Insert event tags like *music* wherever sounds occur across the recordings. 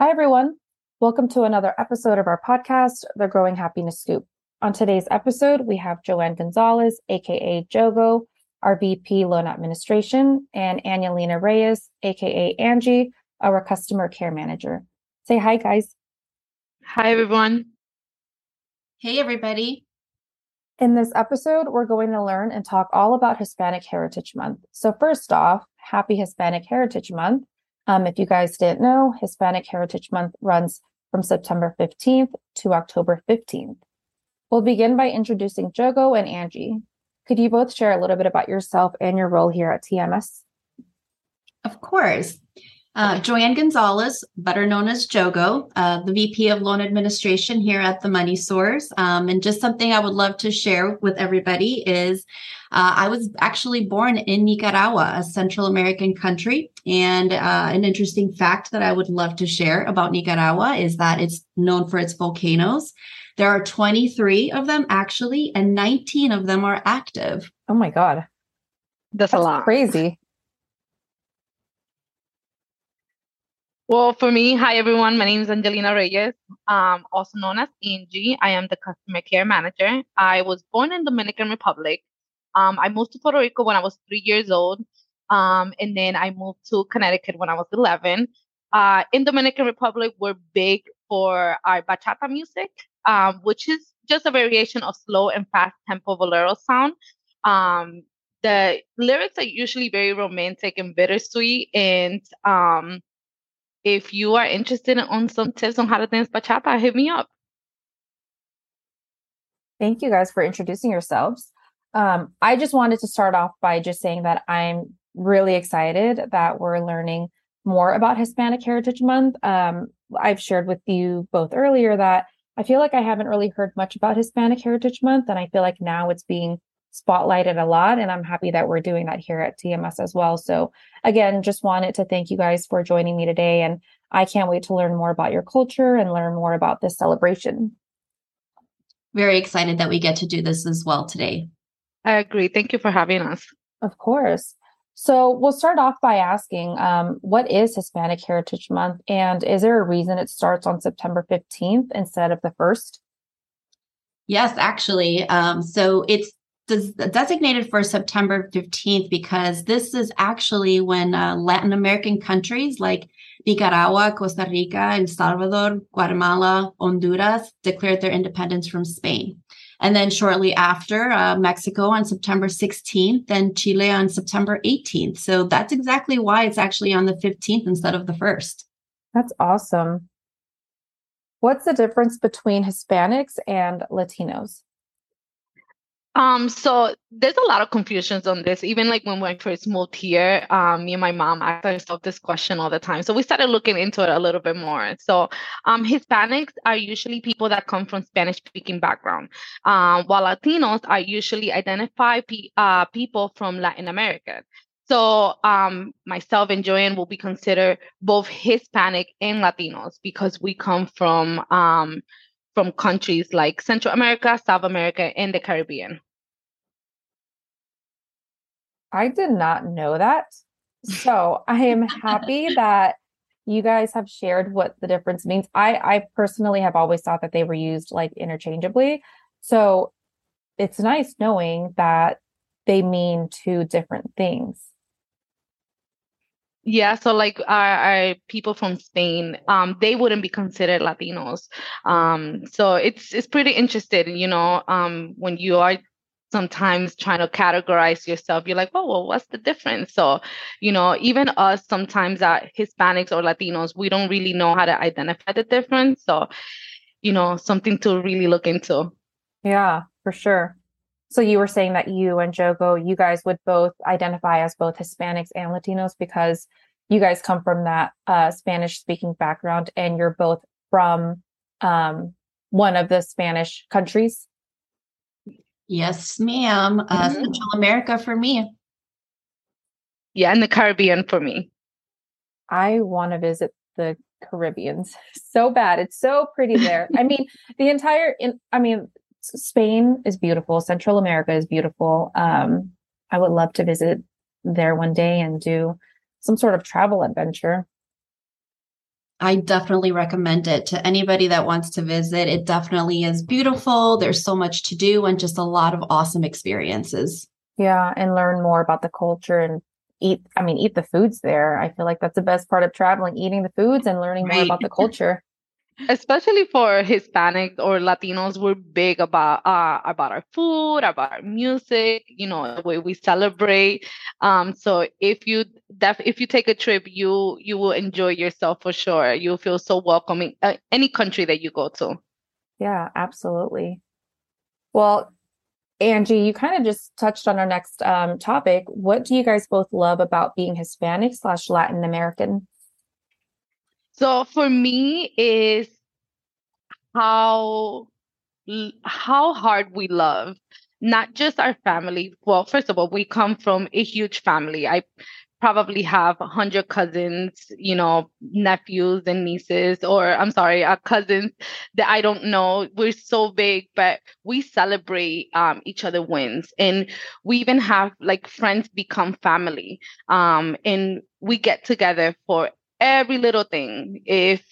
Hi, everyone. Welcome to another episode of our podcast, The Growing Happiness Scoop. On today's episode, we have JoAnne Gonzalez, aka Jogo, our VP Loan Administration, and Anyelina Reyes, aka Angie, our Customer Care Manager. Say hi, guys. Hi, everyone. Hey, everybody. In this episode, we're going to learn and talk all about Hispanic Heritage Month. So, first off, happy Hispanic Heritage Month. Um, if you guys didn't know, Hispanic Heritage Month runs from September 15th to October 15th. We'll begin by introducing Jogo and Angie. Could you both share a little bit about yourself and your role here at TMS? Of course. Uh, JoAnne Gonzalez, better known as Jogo, uh, the VP of Loan Administration here at the Money Source. Um, and just something I would love to share with everybody is uh, I was actually born in Nicaragua, a Central American country. And uh, an interesting fact that I would love to share about Nicaragua is that it's known for its volcanoes. There are 23 of them actually, and 19 of them are active. Oh my God. That's, That's a lot. Crazy. Well, for me, hi everyone. My name is Anyelina Reyes, um, also known as Angie. I am the customer care manager. I was born in Dominican Republic. Um, I moved to Puerto Rico when I was three years old, um, and then I moved to Connecticut when I was 11. Uh, in Dominican Republic, we're big for our bachata music, um, which is just a variation of slow and fast tempo bolero sound. Um, the lyrics are usually very romantic and bittersweet, and um, if you are interested in on some tips on how to dance bachata, hit me up. Thank you guys for introducing yourselves. Um, I just wanted to start off by just saying that I'm really excited that we're learning more about Hispanic Heritage Month. Um, I've shared with you both earlier that I feel like I haven't really heard much about Hispanic Heritage Month, and I feel like now it's being spotlighted a lot. And I'm happy that we're doing that here at TMS as well. So, again, just wanted to thank you guys for joining me today. And I can't wait to learn more about your culture and learn more about this celebration. Very excited that we get to do this as well today. I agree. Thank you for having us. Of course. So we'll start off by asking um, what is Hispanic Heritage Month? And is there a reason it starts on September 15th instead of the 1st? Yes, actually. Um, so it's designated for September 15th because this is actually when uh, Latin American countries like Nicaragua, Costa Rica, El Salvador, Guatemala, Honduras declared their independence from Spain. And then shortly after, uh, Mexico on September 16th and Chile on September 18th. So that's exactly why it's actually on the 15th instead of the 1st. That's awesome. What's the difference between Hispanics and Latinos? Um, so there's a lot of confusions on this. Even like when we first moved here, um, me and my mom asked ourselves this question all the time. So we started looking into it a little bit more. So um, Hispanics are usually people that come from Spanish-speaking background, um, while Latinos are usually identified pe- uh, people from Latin America. So um, myself and JoAnne will be considered both Hispanic and Latinos because we come from um, from countries like Central America, South America, and the Caribbean. I did not know that. So I am happy *laughs* that you guys have shared what the difference means. I, I personally have always thought that they were used like interchangeably. So it's nice knowing that they mean two different things. Yeah, so like our, our, people from Spain, um, they wouldn't be considered Latinos. Um, so it's it's pretty interesting, you know, um, when you are sometimes trying to categorize yourself, you're like, oh, well, what's the difference? So, you know, even us sometimes at Hispanics or Latinos, we don't really know how to identify the difference. So, you know, something to really look into. Yeah, for sure. So you were saying that you and Jogo, you guys would both identify as both Hispanics and Latinos because you guys come from that uh, Spanish speaking background and you're both from um, one of the Spanish countries. Yes, ma'am. Uh, mm-hmm. Central America for me. Yeah, and the Caribbean for me. I want to visit the Caribbeans *laughs* so bad. It's so pretty there. I mean, *laughs* the entire in I mean, Spain is beautiful. Central America is beautiful. Um, I would love to visit there one day and do some sort of travel adventure. I definitely recommend it to anybody that wants to visit. It definitely is beautiful. There's so much to do and just a lot of awesome experiences. Yeah, and learn more about the culture and eat I mean eat the foods there. I feel like that's the best part of traveling, eating the foods and learning more about the *laughs* culture especially for Hispanics or Latinos, we're big about uh, about our food, about our music, you know, the way we celebrate. Um, so if you def- if you take a trip, you you will enjoy yourself for sure. You'll feel so welcoming uh, any country that you go to. Yeah, absolutely. Well, Angie, you kind of just touched on our next um, topic. What do you guys both love about being Hispanic slash Latin American? So for me is how how hard we love not just our family. Well, first of all, we come from a huge family. I probably have 100 cousins, you know, nephews and nieces, or I'm sorry, uh, cousins that I don't know. We're so big, but we celebrate um, each other wins. And we even have like friends become family. Um, and we get together for every little thing. If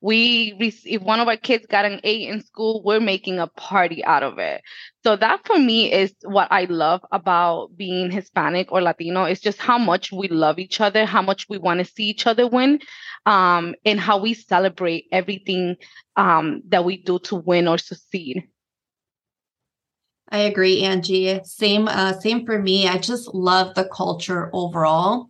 we if one of our kids got an A in school, we're making a party out of it. So that for me is what I love about being Hispanic or Latino is just how much we love each other, how much we want to see each other win, um, and how we celebrate everything um, that we do to win or succeed. I agree, Angie. Same, uh, same for me. I just love the culture overall.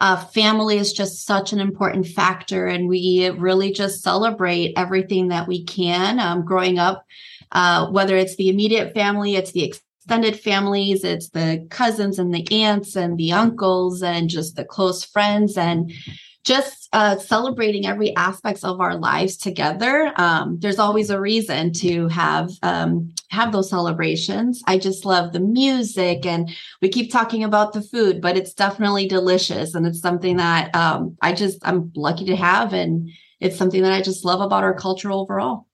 Uh, family is just such an important factor, and we really just celebrate everything that we can. Um, growing up, uh, whether it's the immediate family, it's the extended families, it's the cousins and the aunts and the uncles, and just the close friends, and just uh, celebrating every aspects of our lives together. Um, there's always a reason to have um, have those celebrations. I just love the music, and we keep talking about the food, but it's definitely delicious, and it's something that um, I just I'm lucky to have, and it's something that I just love about our culture overall.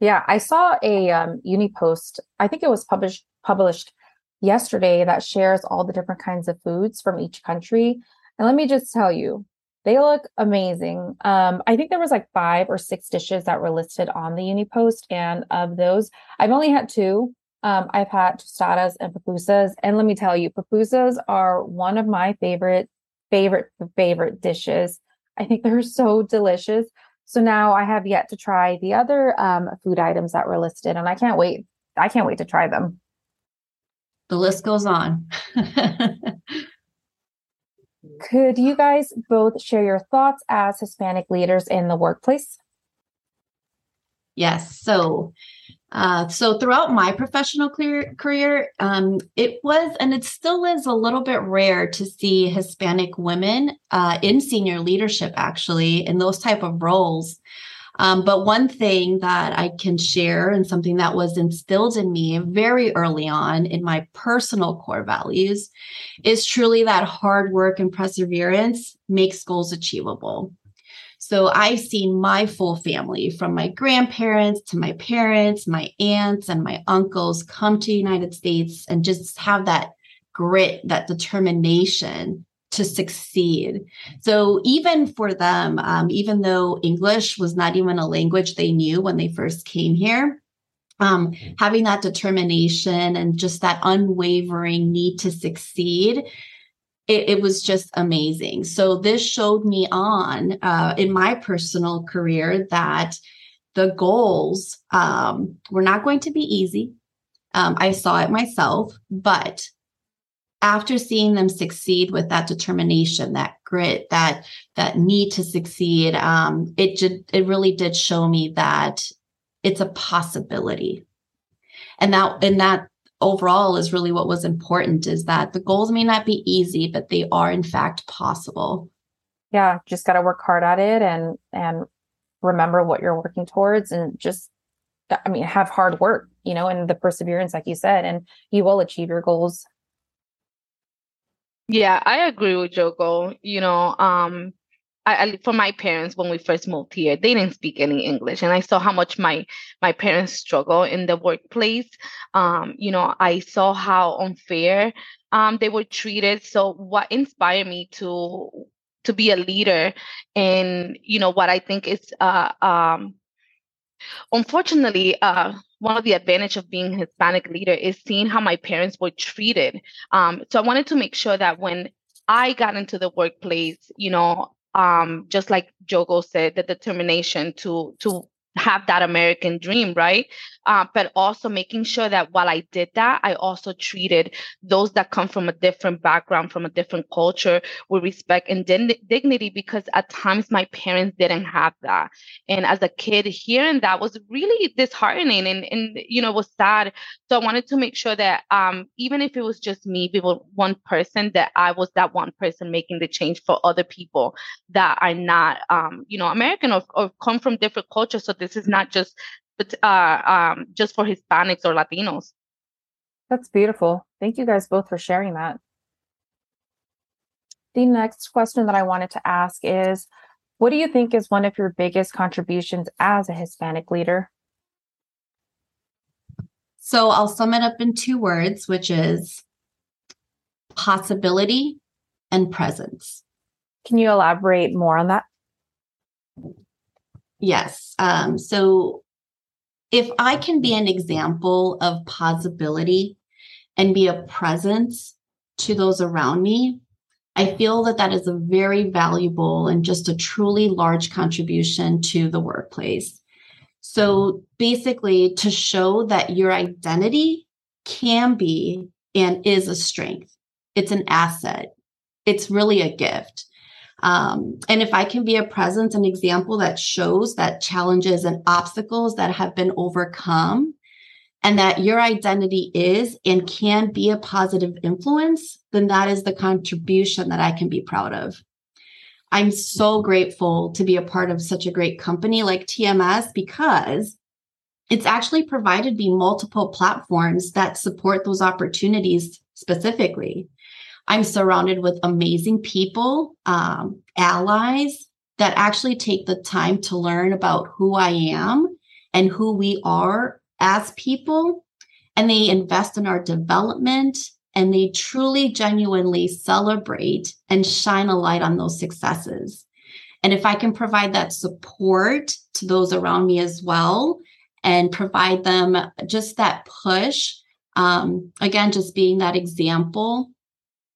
Yeah, I saw a um, uni post. I think it was published published yesterday that shares all the different kinds of foods from each country. And let me just tell you, they look amazing. Um, I think there was like five or six dishes that were listed on the uni post, and of those, I've only had two. Um, I've had tostadas and pupusas, and let me tell you, pupusas are one of my favorite, favorite, favorite dishes. I think they're so delicious. So now I have yet to try the other um, food items that were listed, and I can't wait. I can't wait to try them. The list goes on. *laughs* Could you guys both share your thoughts as Hispanic leaders in the workplace? Yes. So, uh, so throughout my professional career, career um, it was and it still is a little bit rare to see Hispanic women uh, in senior leadership, actually, in those type of roles. Um, but one thing that I can share and something that was instilled in me very early on in my personal core values is truly that hard work and perseverance makes goals achievable. So I've seen my full family from my grandparents to my parents, my aunts, and my uncles come to the United States and just have that grit, that determination to succeed. So even for them, um, even though English was not even a language they knew when they first came here, um, having that determination and just that unwavering need to succeed, it, it was just amazing. So this showed me on uh, in my personal career that the goals um, were not going to be easy. Um, I saw it myself, but after seeing them succeed with that determination that grit that that need to succeed um, it just it really did show me that it's a possibility. And that and that overall is really what was important is that the goals may not be easy but they are in fact possible. Yeah just got to work hard at it and and remember what you're working towards and just i mean have hard work you know and the perseverance like you said and you will achieve your goals yeah, I agree with Jogo. You know, um, I, I, for my parents when we first moved here, they didn't speak any English, and I saw how much my my parents struggle in the workplace. Um, you know, I saw how unfair um, they were treated. So, what inspired me to to be a leader and you know what i think is uh, um, unfortunately uh, one of the advantage of being hispanic leader is seeing how my parents were treated. Um, so i wanted to make sure that when i got into the workplace you know um, just like jogo said the determination to to have that American dream, right? Uh, but also making sure that while I did that, I also treated those that come from a different background, from a different culture, with respect and din- dignity, because at times my parents didn't have that. And as a kid, hearing that was really disheartening and, and you know, was sad. So I wanted to make sure that um, even if it was just me, people, one person, that I was that one person making the change for other people that are not, um, you know, American or, or come from different cultures. So this is not just but uh, um, just for Hispanics or Latinos. That's beautiful. Thank you guys both for sharing that. The next question that I wanted to ask is What do you think is one of your biggest contributions as a Hispanic leader? So I'll sum it up in two words, which is possibility and presence. Can you elaborate more on that? Yes. Um, so if I can be an example of possibility and be a presence to those around me, I feel that that is a very valuable and just a truly large contribution to the workplace. So basically, to show that your identity can be and is a strength, it's an asset, it's really a gift. Um, and if I can be a presence, an example that shows that challenges and obstacles that have been overcome and that your identity is and can be a positive influence, then that is the contribution that I can be proud of. I'm so grateful to be a part of such a great company like TMS because it's actually provided me multiple platforms that support those opportunities specifically. I'm surrounded with amazing people, um, allies that actually take the time to learn about who I am and who we are as people. And they invest in our development and they truly, genuinely celebrate and shine a light on those successes. And if I can provide that support to those around me as well and provide them just that push, um, again, just being that example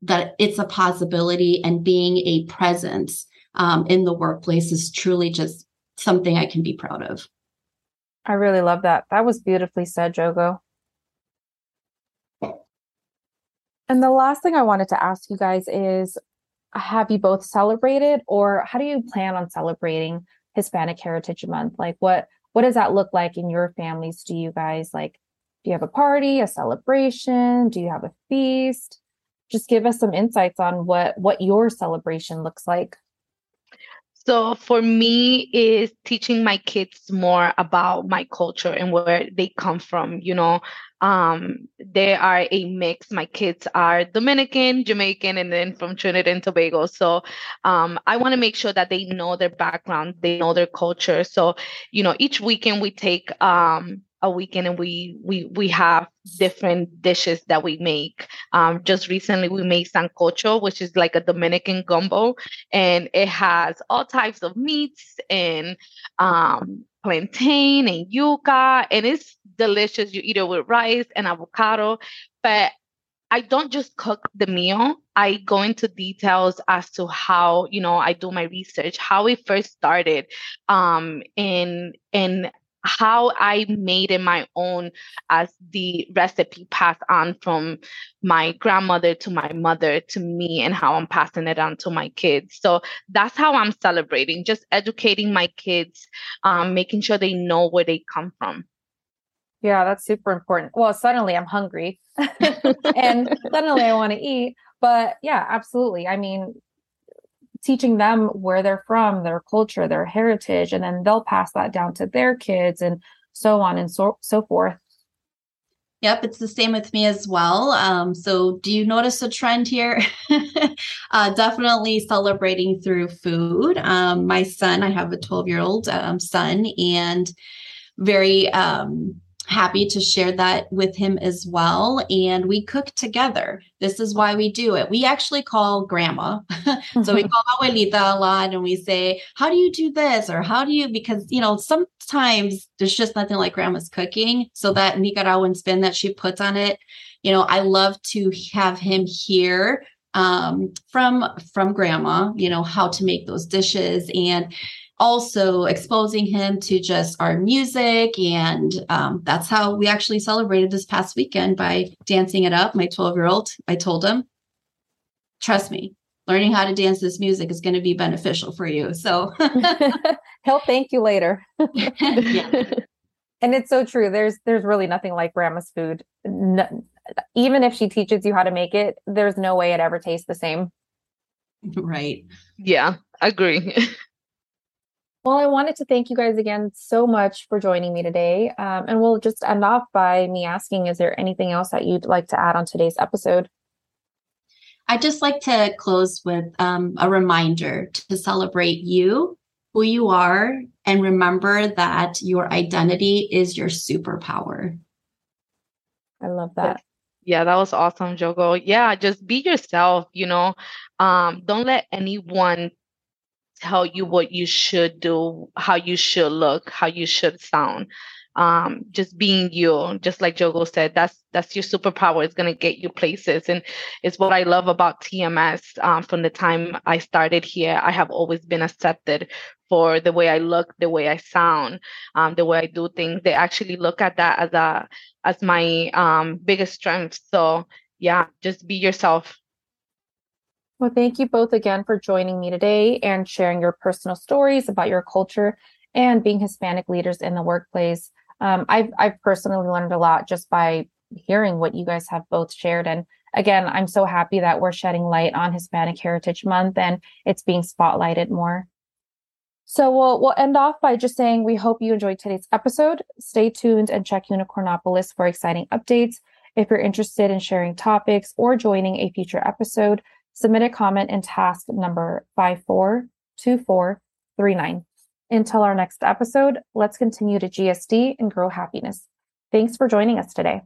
that it's a possibility and being a presence um, in the workplace is truly just something I can be proud of. I really love that. That was beautifully said, Jogo. And the last thing I wanted to ask you guys is have you both celebrated or how do you plan on celebrating Hispanic Heritage Month? Like what what does that look like in your families? Do you guys like do you have a party, a celebration? Do you have a feast? Just give us some insights on what what your celebration looks like. So for me is teaching my kids more about my culture and where they come from you know? Um, they are a mix. My kids are dominican jamaican and then from trinidad and tobago. So um, i want to make sure that they know their background they know their culture. So you know each weekend we take um, a weekend and we we we have different dishes that we make. Um, just recently we made sancocho, which is like a Dominican gumbo, and it has all types of meats and um, plantain and yuca, and it's delicious. You eat it with rice and avocado, but I don't just cook the meal. I go into details as to how, you know, I do my research, how it first started, um, and and how I made it my own as the recipe passed on from my grandmother to my mother to me and how I'm passing it on to my kids. So that's how I'm celebrating, just educating my kids, um, making sure they know where they come from. Yeah, that's super important. Well, suddenly I'm hungry *laughs* and suddenly I want to eat. But yeah, absolutely. I mean, teaching them where they're from, their culture, their heritage, and then they'll pass that down to their kids and so on and so so forth. Yep, it's the same with me as well. Um, so, do you notice a trend here? *laughs* uh, definitely celebrating through food. Um, my son, I have a 12 year old um, son, and very um, happy to share that with him as well. And we cook together. This is why we do it. We actually call grandma. *laughs* so we *laughs* call abuelita a lot and we say, How do you do this? Or how do you, because, you know, sometimes there's just nothing like grandma's cooking. So that Nicaraguan spin that she puts on it, you know, I love to have him hear um, from from grandma you know how to make those dishes and also exposing him to just our music. And um, that's how we actually celebrated this past weekend by dancing it up. My 12 year old, I told him, trust me, learning how to dance this music is going to be beneficial for you. So *laughs* *laughs* he'll thank you later. *laughs* yeah. And it's so true. There's there's really nothing like grandma's food. No, even if she teaches you how to make it, there's no way it ever tastes the same. Right. Yeah, agree. Well, I wanted to thank you guys again so much for joining me today. Um, and we'll just end off by me asking Is there anything else that you'd like to add on today's episode? I'd just like to close with um, a reminder to celebrate you, who you are, and remember that your identity is your superpower. I love that. Yeah, that was awesome, Jogo. Yeah, just be yourself, you know. Um, don't let anyone tell you what you should do, how you should look, how you should sound. Um, just being you, just like Jogo said, that's that's your superpower. It's gonna get you places, and it's what I love about TMS. Um, from the time I started here, I have always been accepted for the way I look, the way I sound, um, the way I do things. They actually look at that as a as my um, biggest strength. So yeah, just be yourself. Well, thank you both again for joining me today and sharing your personal stories about your culture and being Hispanic leaders in the workplace. Um, I've I've personally learned a lot just by hearing what you guys have both shared. And again, I'm so happy that we're shedding light on Hispanic Heritage Month and it's being spotlighted more. So we'll we'll end off by just saying we hope you enjoyed today's episode. Stay tuned and check Unicornopolis for exciting updates. If you're interested in sharing topics or joining a future episode, Submit a comment in task number 542439. Until our next episode, let's continue to GSD and grow happiness. Thanks for joining us today.